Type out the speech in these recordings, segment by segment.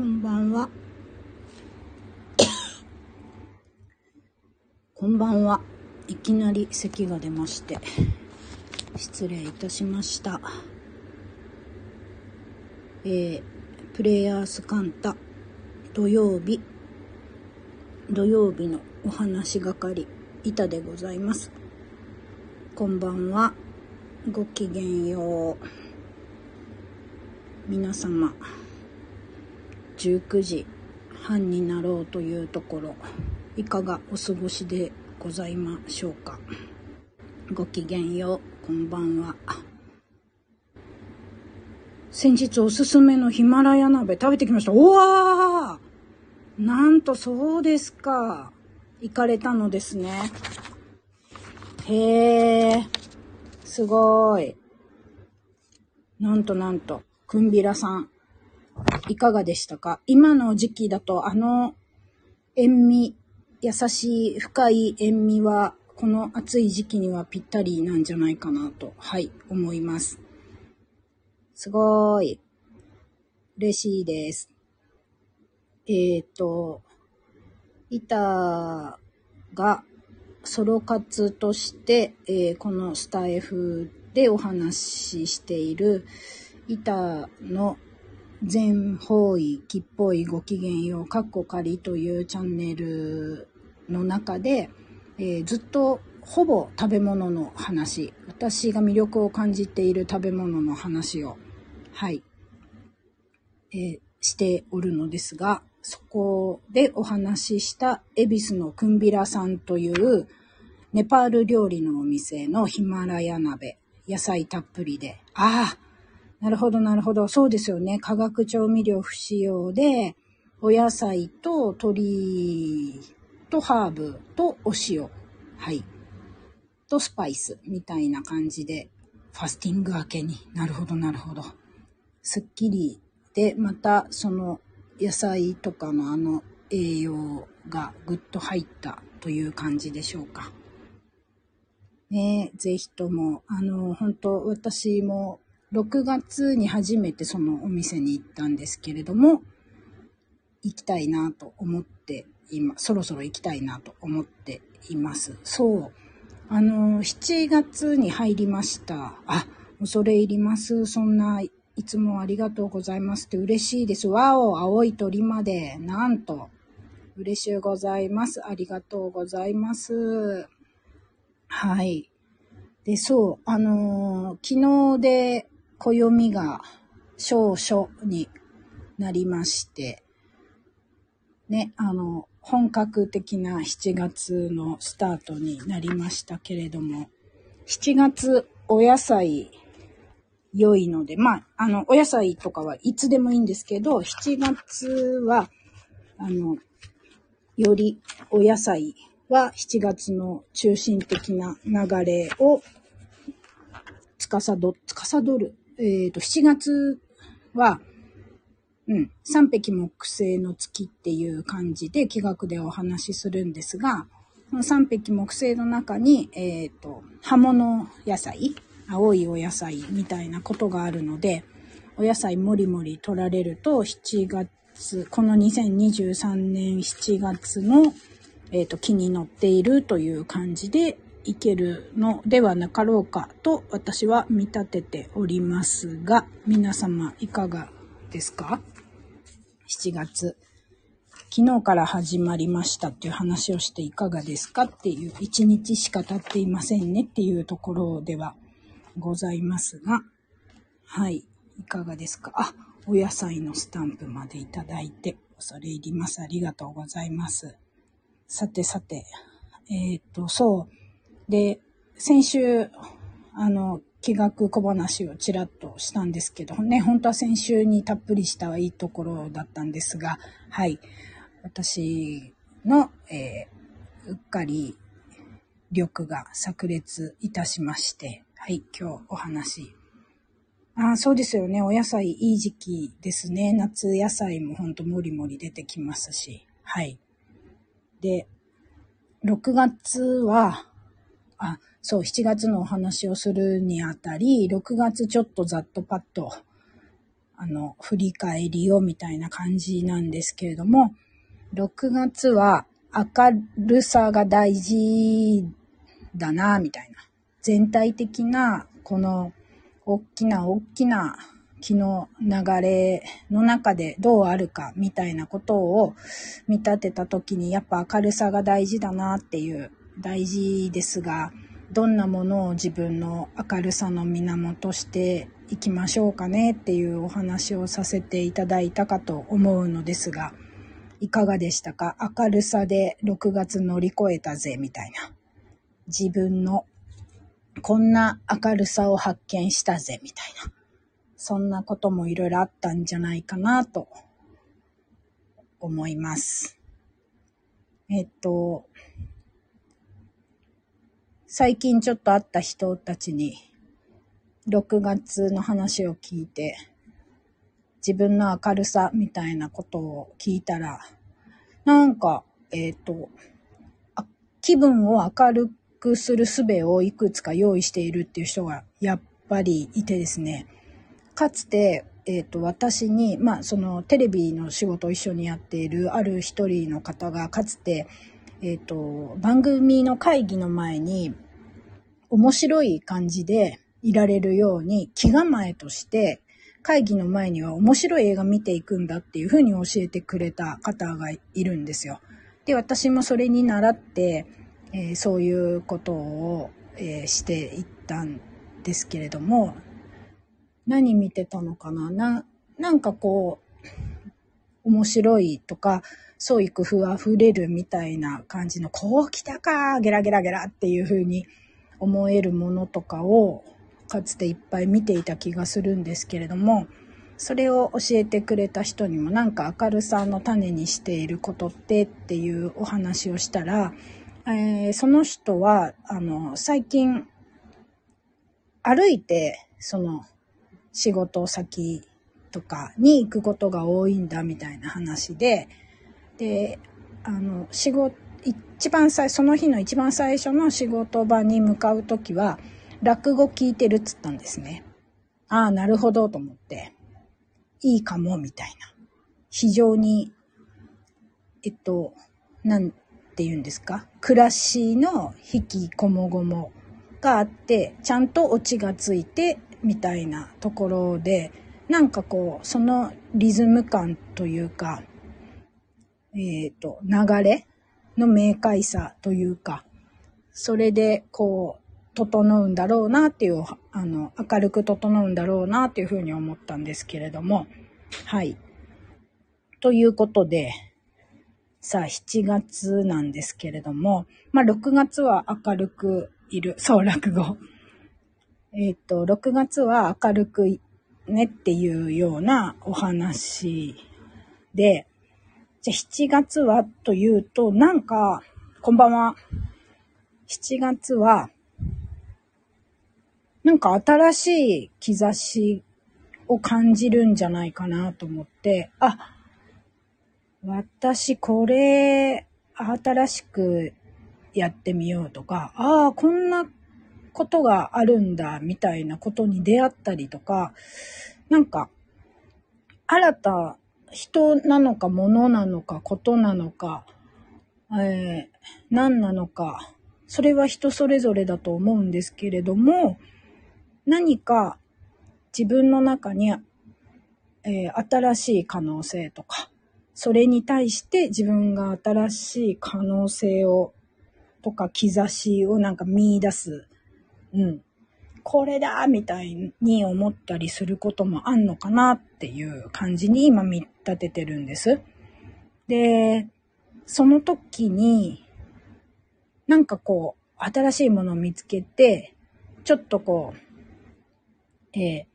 こんばんは。こんばんは。いきなり咳が出まして、失礼いたしました。えー、プレイヤースカンタ、土曜日、土曜日のお話係、板でございます。こんばんは。ごきげんよう。皆様、19時半になろうというところ。いかがお過ごしでございましょうか。ごきげんようこんばんは。先日おすすめのヒマラヤ鍋食べてきました。おわー！なんとそうですか。行かれたのですね。へえすごい。なんとなんとくんびらさん。いかがでしたか？今の時期だとあの塩味、優しい深い塩味はこの暑い時期にはぴったりなんじゃないかなと、はい、思います。すごーい。嬉しいです。えっ、と、板がソロ活として、えーこのスタイフでお話ししている板の全方位、きっぽいごきげんよう、かっこかりというチャンネルの中で、えーずっとほぼ食べ物の話、私が魅力を感じている食べ物の話を、はい、えーしておるのですが、そこでお話しした恵比寿のクンビラさんというネパール料理のお店のヒマラヤ鍋、野菜たっぷりで、ああ、なるほど、なるほど。そうですよね。化学調味料不使用で、お野菜と鶏とハーブとお塩。はい。とスパイスみたいな感じで、ファスティング明けになるほど、なるほど。すっきりで、またその野菜とかのあの栄養がぐっと入ったという感じでしょうか。ねえ、ぜひとも、あの、本当私も6月に初めてそのお店に行ったんですけれども、行きたいなと思って今、そろそろ行きたいなと思っています。そう。あの、7月に入りました。あ、恐れ入ります。そんないつもありがとうございますって嬉しいです。わお、青い鳥まで。なんと。嬉しゅうございます。ありがとうございます。はい。で、そう、あのー昨日で暦が少々になりまして、ね、あの、本格的な7月のスタートになりましたけれども、7月お野菜良いので、まあ、あの、お野菜とかはいつでもいいんですけど、7月は、あの、よりお野菜は7月の中心的な流れを司ど、司る。えっ、と、7月は、うん、三匹木星の月っていう感じで気学でお話しするんですが、その三匹木星の中に、えっ、と、葉物野菜、青いお野菜みたいなことがあるので、お野菜もりもり取られると、7月、この2023年7月の、えっ、と、気に乗っているという感じでいけるのではなかろうかと私は見立てておりますが、皆様いかがですか ?7 月。昨日から始まりましたっていう話をしていかがですかっていう、1日しか経っていませんねっていうところではございますが、はい、いかがですか？あ、お野菜のスタンプまでいただいて、恐れ入ります。ありがとうございます。さてさて、えっ、と、そう。で、先週、あの、気学小話をちらっとしたんですけどね、本当は先週にたっぷりしたいいところだったんですが、はい。私の、えーうっかり力が炸裂いたしまして、はい、今日お話。ああ、そうですよね。お野菜いい時期ですね。夏野菜もほんともりもり出てきますし、はい。で、6月は、あ、そう、7月のお話をするにあたり、6月ちょっとざっとパッと、あの、振り返りをみたいな感じなんですけれども、6月は明るさが大事だな、みたいな。全体的な、この、大きな大きな気の流れの中でどうあるかみたいなことを見立てた時にやっぱ明るさが大事だなっていう大事ですがどんなものを自分の明るさの源していきましょうかねっていうお話をさせていただいたかと思うのですがいかがでしたか？明るさで6月乗り越えたぜみたいな。自分のこんな明るさを発見したぜみたいな。そんなこともいろいろあったんじゃないかなと思います。えっと、最近ちょっと会った人たちに6月の話を聞いて自分の明るさみたいなことを聞いたらなんか、えっ、と、気分を明るくする術をいくつか用意しているっていう人がやっぱりいてですね、かつて、え、ー、と、私に、まあ、そのテレビの仕事を一緒にやっているある一人の方が、かつて、えっ、ー、と、番組の会議の前に、面白い感じでいられるように気構えとして会議の前には面白い映画見ていくんだっていうふうに教えてくれた方がいるんですよ。で、私もそれに倣って、えー、そういうことを、えー、していったんですけれども、何見てたのかな？な、なんかこう、面白いとか、創意工夫溢れるみたいな感じの、こう来たかゲラゲラゲラっていう風に思えるものとかを、かつていっぱい見ていた気がするんですけれども、それを教えてくれた人にもなんか明るさの種にしていることってっていうお話をしたら、えー、その人は、あの、最近、歩いて、その、仕事先とかに行くことが多いんだみたいな話で、で、あの、仕事、一番最、その日の一番最初の仕事場に向かうときは、落語聞いてるっつったんですね。ああ、なるほどと思って、いいかも、みたいな。非常に、えっと、なんて言うんですか？暮らしの引きこもごもがあって、ちゃんとオチがついて、みたいなところで、なんかこう、そのリズム感というか、えっ、ー、と、流れの明快さというか、それでこう、整うんだろうなっていう、あの、明るく整うんだろうなっていうふうに思ったんですけれども、はい。ということで、さあ、7月なんですけれども、まあ、6月は明るくいる、そう、落語。えっ、と、6月は明るくねっていうようなお話で、じゃ7月はというと、なんか、こんばんは。7月は、なんか新しい兆しを感じるんじゃないかなと思って、あ、私これ新しくやってみようとか、ああ、こんなことがあるんだ、みたいなことに出会ったりとか、なんか、新た、人なのか、物なのか、ことなのか、えー、何なのか、それは人それぞれだと思うんですけれども、何か自分の中に、えー、新しい可能性とか、それに対して自分が新しい可能性を、とか兆しをなんか見出すうん、これだみたいに思ったりすることもあんのかなっていう感じに今見立ててるんです。で、その時に、なんかこう、新しいものを見つけて、ちょっとこう、え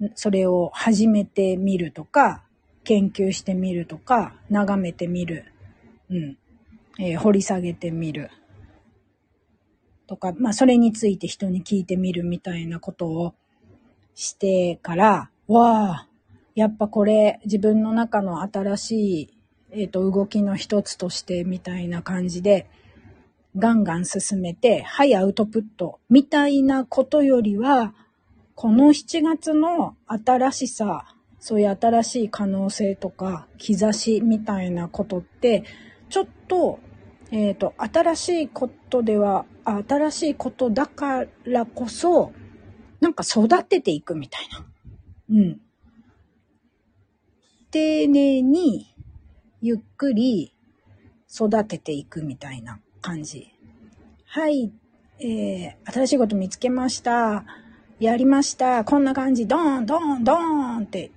ー、それを始めてみるとか、研究してみるとか、眺めてみる、うん、えー、掘り下げてみる。とか、まあそれについて人に聞いてみるみたいなことをしてから、わあ、やっぱこれ自分の中の新しい、えっ、ー、と動きの一つとしてみたいな感じで、ガンガン進めて、はいアウトプットみたいなことよりは、この7月の新しさ、そういう新しい可能性とか、兆しみたいなことって、ちょっと、えっ、ー、と、新しいことでは、新しいことだからこそ、なんか育てていくみたいな。うん。丁寧に、ゆっくり育てていくみたいな感じ。はい、えー、新しいこと見つけました。やりました。こんな感じ。ドーン、ドーン、ドーンって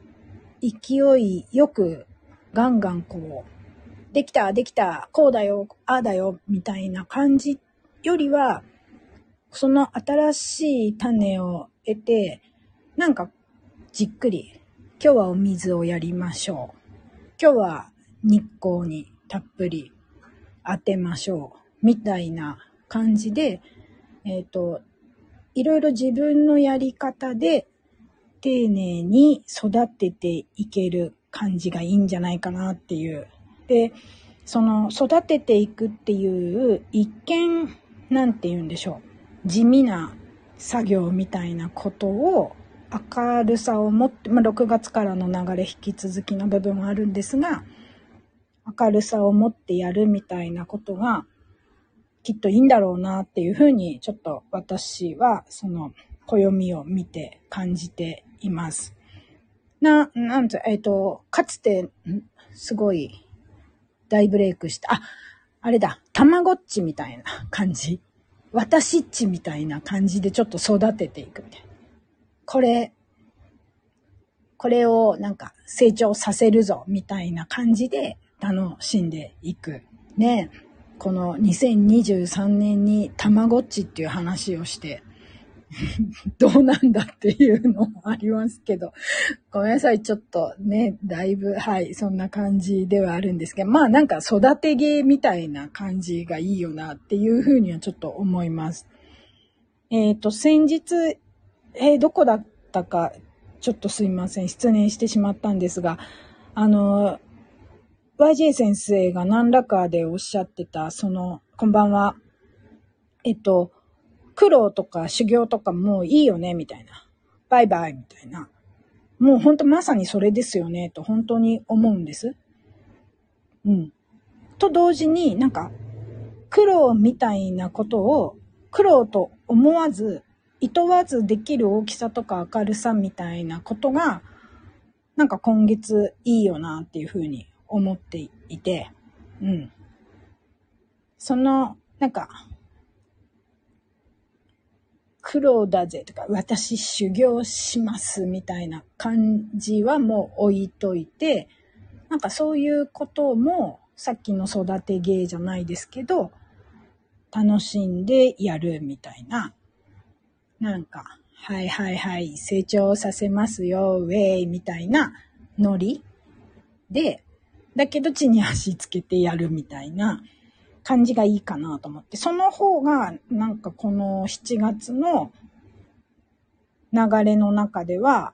勢いよくガンガンこう、できた、できた、こうだよ、ああだよ、みたいな感じよりは、その新しい種を得て、なんかじっくり、今日はお水をやりましょう。今日は日光にたっぷり当てましょう。みたいな感じで、えっ、ー、と、いろいろ自分のやり方で丁寧に育てていける感じがいいんじゃないかなっていう。で、その育てていくっていう一見、なんて言うんでしょう。地味な作業みたいなことを明るさを持って、まあ、6月からの流れ引き続きの部分はあるんですが、明るさを持ってやるみたいなことがきっといいんだろうなっていうふうにちょっと私はその暦を見て感じています。な、なんて、えっ、ー、と、かつてすごい大ブレイクした、あ、あれだ、たまごっちみたいな感じ。私っちみたいな感じでちょっと育てていくみたいな。これ、これをなんか成長させるぞみたいな感じで楽しんでいく。ね。この2023年にたまごっちっていう話をして、どうなんだっていうのもありますけど、ごめんなさい、ちょっとね、だいぶ、はい、そんな感じではあるんですけど、まあなんか育て芸みたいな感じがいいよなっていうふうにはちょっと思います。えっ、ー、と、先日、えー、どこだったか、ちょっとすいません、失念してしまったんですが、あの、YJ 先生が何らかでおっしゃってた、その、こんばんは。えっと、苦労とか修行とかもういいよね、みたいな。バイバイ、みたいな。もうほんとまさにそれですよね、と本当に思うんです。うん。と同時になんか、苦労みたいなことを苦労と思わず、厭わずできる大きさとか明るさみたいなことが、なんか今月いいよなっていうふうに思っていて、うん。その、なんか、苦労だぜとか、私修行しますみたいな感じはもう置いといて、なんかそういうことも、さっきの育て芸じゃないですけど、楽しんでやるみたいな、なんか、はいはいはい、成長させますよ、ウェイみたいなノリで、だけど地に足つけてやるみたいな感じがいいかなと思って、その方がなんかこの7月の流れの中では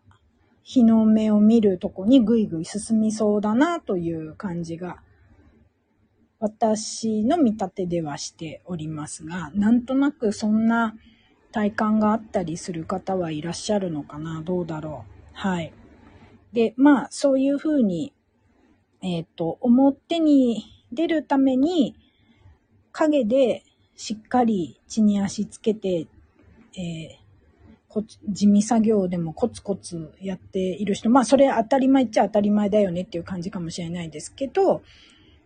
日の目を見るとこにぐいぐい進みそうだなという感じが私の見立てではしておりますが、なんとなくそんな体感があったりする方はいらっしゃるのかなどうだろうはい。で、まあ、そういうふうにえっ、ー、と、表に出るために、影でしっかり地に足つけて、えー、地味作業でもコツコツやっている人、まあそれ当たり前っちゃ当たり前だよねっていう感じかもしれないですけど、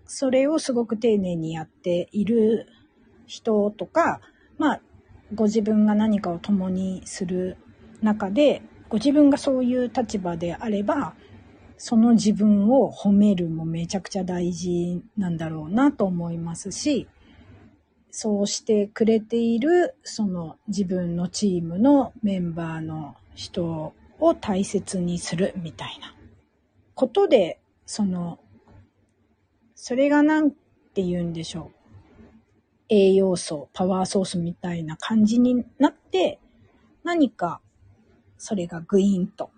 それをすごく丁寧にやっている人とか、まあご自分が何かを共にする中で、ご自分がそういう立場であれば、その自分を褒めるもめちゃくちゃ大事なんだろうなと思いますし、そうしてくれているその自分のチームのメンバーの人を大切にするみたいな。ことで、その、それが何て言うんでしょう。栄養素、パワーソースみたいな感じになって、何かそれがグイーンと。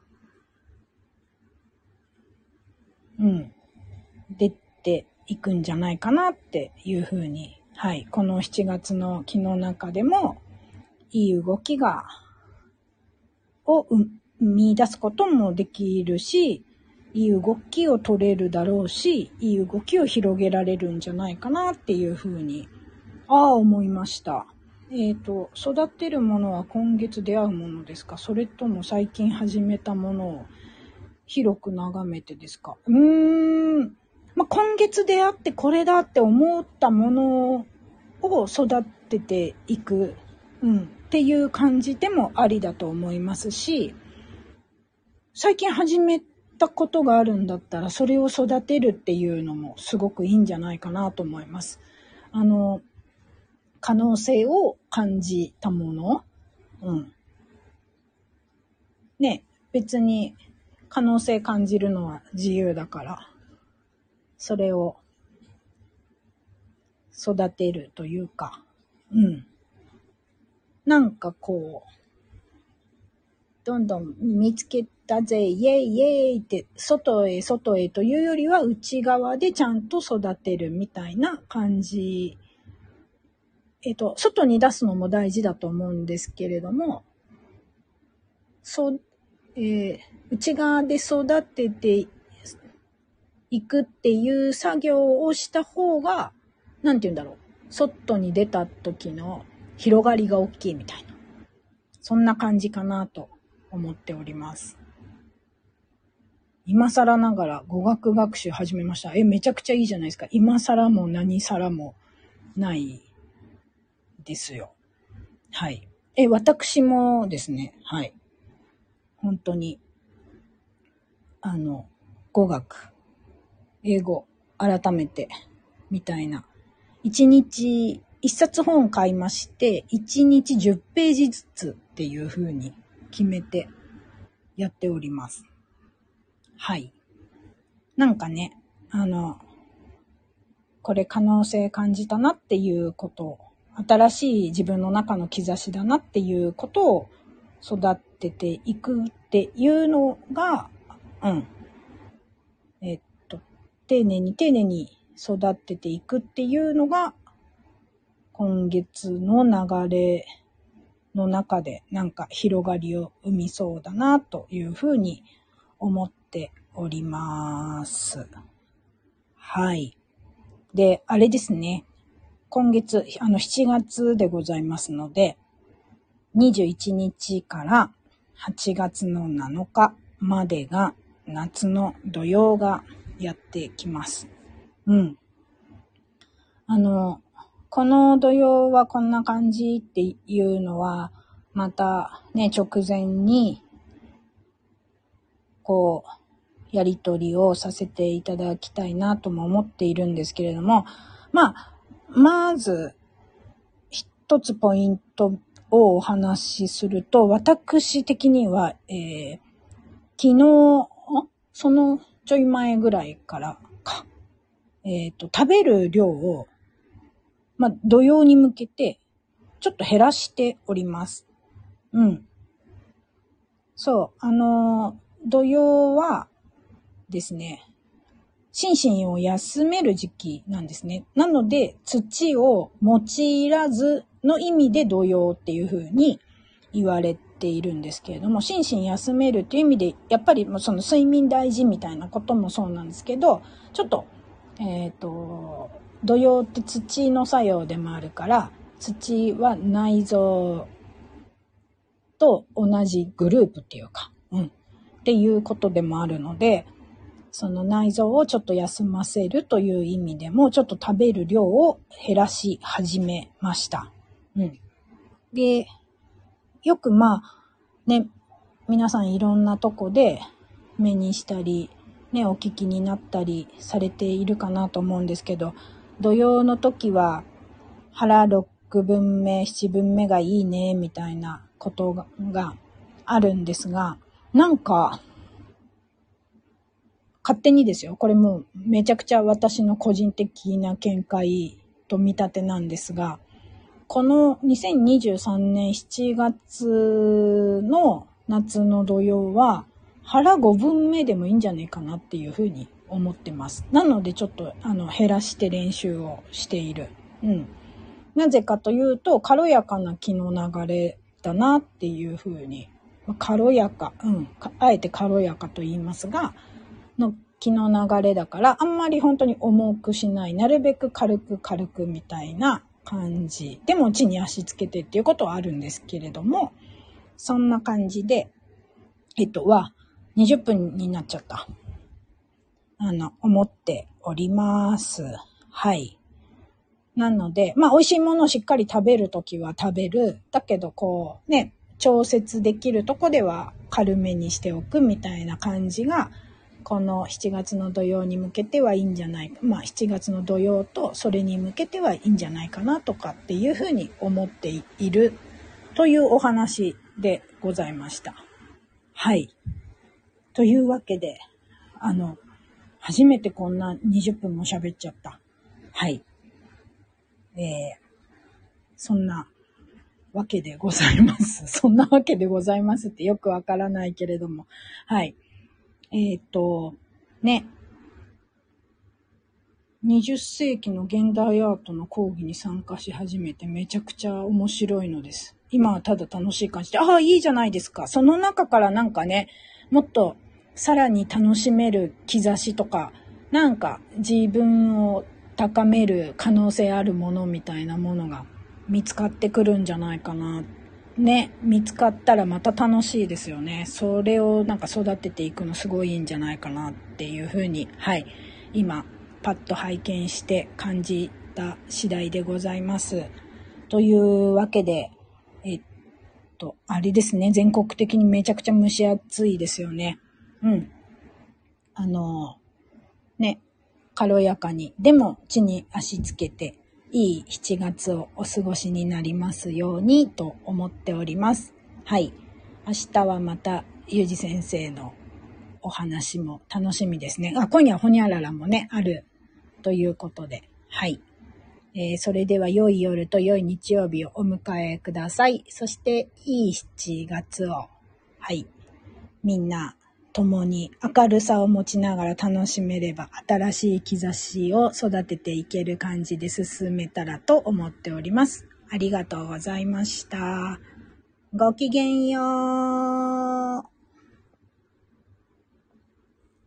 うん、出ていくんじゃないかなっていうふうに、はい、この7月の気の中でも、いい動きがを見出すこともできるし、いい動きを取れるだろうし、いい動きを広げられるんじゃないかなっていうふうに、ああ、思いました。えっ、ー、と、育てるものは今月出会うものですか？それとも最近始めたものを広く眺めてですか？うーん。まあ、今月出会ってこれだって思ったものを育てていく、うん、っていう感じでもありだと思いますし、最近始めたことがあるんだったら、それを育てるっていうのもすごくいいんじゃないかなと思います。あの、可能性を感じたもの、うん。ね、別に可能性感じるのは自由だから、それを育てるというか、うん。なんかこう、どんどん見つけたぜ、イェイイェイって、外へ外へというよりは内側でちゃんと育てるみたいな感じ。えっと、外に出すのも大事だと思うんですけれども、そう、えー、内側で育てていくっていう作業をした方が、なんて言うんだろう。外に出た時の広がりが大きいみたいな。そんな感じかなと思っております。今更ながら語学学習始めました。え、めちゃくちゃいいじゃないですか。今更も何更もないですよ。はい。え、私もですね、はい。本当にあの、語学、英語、改めて、みたいな。一日、一冊本買いまして、一日10ページずつっていう風に決めてやっております。はい。なんかね、あの、これ可能性感じたなっていうこと、新しい自分の中の兆しだなっていうことを育てていくっていうのが、うん。えっ、丁寧に丁寧に育てていくっていうのが、今月の流れの中でなんか広がりを生みそうだなというふうに思っております。はい。で、あれですね。今月、あの、7月でございますので、21日から8月の7日までが夏の土曜がやってきます。うん。あの、この土曜はこんな感じっていうのは、またね、直前に、こう、やりとりをさせていただきたいなとも思っているんですけれども、まあ、まず、一つポイントをお話しすると、私的には、えー、昨日、そのちょい前ぐらいからか、えっ、ー、と、食べる量を、まあ、土曜に向けて、ちょっと減らしております。うん。そう、あの土曜はですね、心身を休める時期なんですね。なので、土を用いらずの意味で土曜っていう風に言われてているんですけれども、心身休めるという意味で、やっぱりもうその睡眠大事みたいなこともそうなんですけど、ちょっと、えっ、ー、と、土曜って土の作用でもあるから、土は内臓と同じグループっていうか、うん、っていうことでもあるので、その内臓をちょっと休ませるという意味でも、ちょっと食べる量を減らし始めました。うん。で、よくまあ、ね、皆さんいろんなとこで目にしたり、ね、お聞きになったりされているかなと思うんですけど、土曜の時は腹6分目、7分目がいいね、みたいなことがあるんですが、なんか、勝手にですよ。これもうめちゃくちゃ私の個人的な見解と見立てなんですが、この2023年7月の夏の土曜は腹5分目でもいいんじゃないかなっていうふうに思ってます。なのでちょっとあの減らして練習をしている。うん。なぜかというと軽やかな気の流れだなっていうふうに軽やか、うん、あえて軽やかと言いますが、の気の流れだから、あんまり本当に重くしない、なるべく軽く軽くみたいな感じ。でも地に足つけてっていうことはあるんですけれども、そんな感じで、えっと、は、20分になっちゃった。あの、思っております。はい。なので、まあ、美味しいものをしっかり食べるときは食べる。だけど、こう、ね、調節できるとこでは軽めにしておくみたいな感じが、この7月の土曜に向けてはいいんじゃないか。まあ、7月の土曜とそれに向けてはいいんじゃないかなとかっていうふうに思っているというお話でございました。はい。というわけで、あの、初めてこんな20分も喋っちゃった。はい。えー、そんなわけでございます。そんなわけでございますってよくわからないけれども。はい。えっ、ー、と、ね。20世紀の現代アートの講義に参加し始めてめちゃくちゃ面白いのです。今はただ楽しい感じで、ああ、いいじゃないですか。その中からなんかね、もっとさらに楽しめる兆しとか、なんか自分を高める可能性あるものみたいなものが見つかってくるんじゃないかな。ね、見つかったらまた楽しいですよね。それをなんか育てていくのすごいいいんじゃないかなっていうふうに、はい、今、パッと拝見して感じた次第でございます。というわけで、えっと、あれですね、全国的にめちゃくちゃ蒸し暑いですよね。うん。あの、ね、軽やかに、でも地に足つけて、いい7月をお過ごしになりますようにと思っております。はい。明日はまた、ゆうじ先生のお話も楽しみですね。あ、今夜ほにゃららもね、あるということで、はい。えー、それでは良い夜と良い日曜日をお迎えください。そして、いい7月を、はい。みんな、共に明るさを持ちながら楽しめれば新しい兆しを育てていける感じで進めたらと思っております。ありがとうございました。ごきげんよう。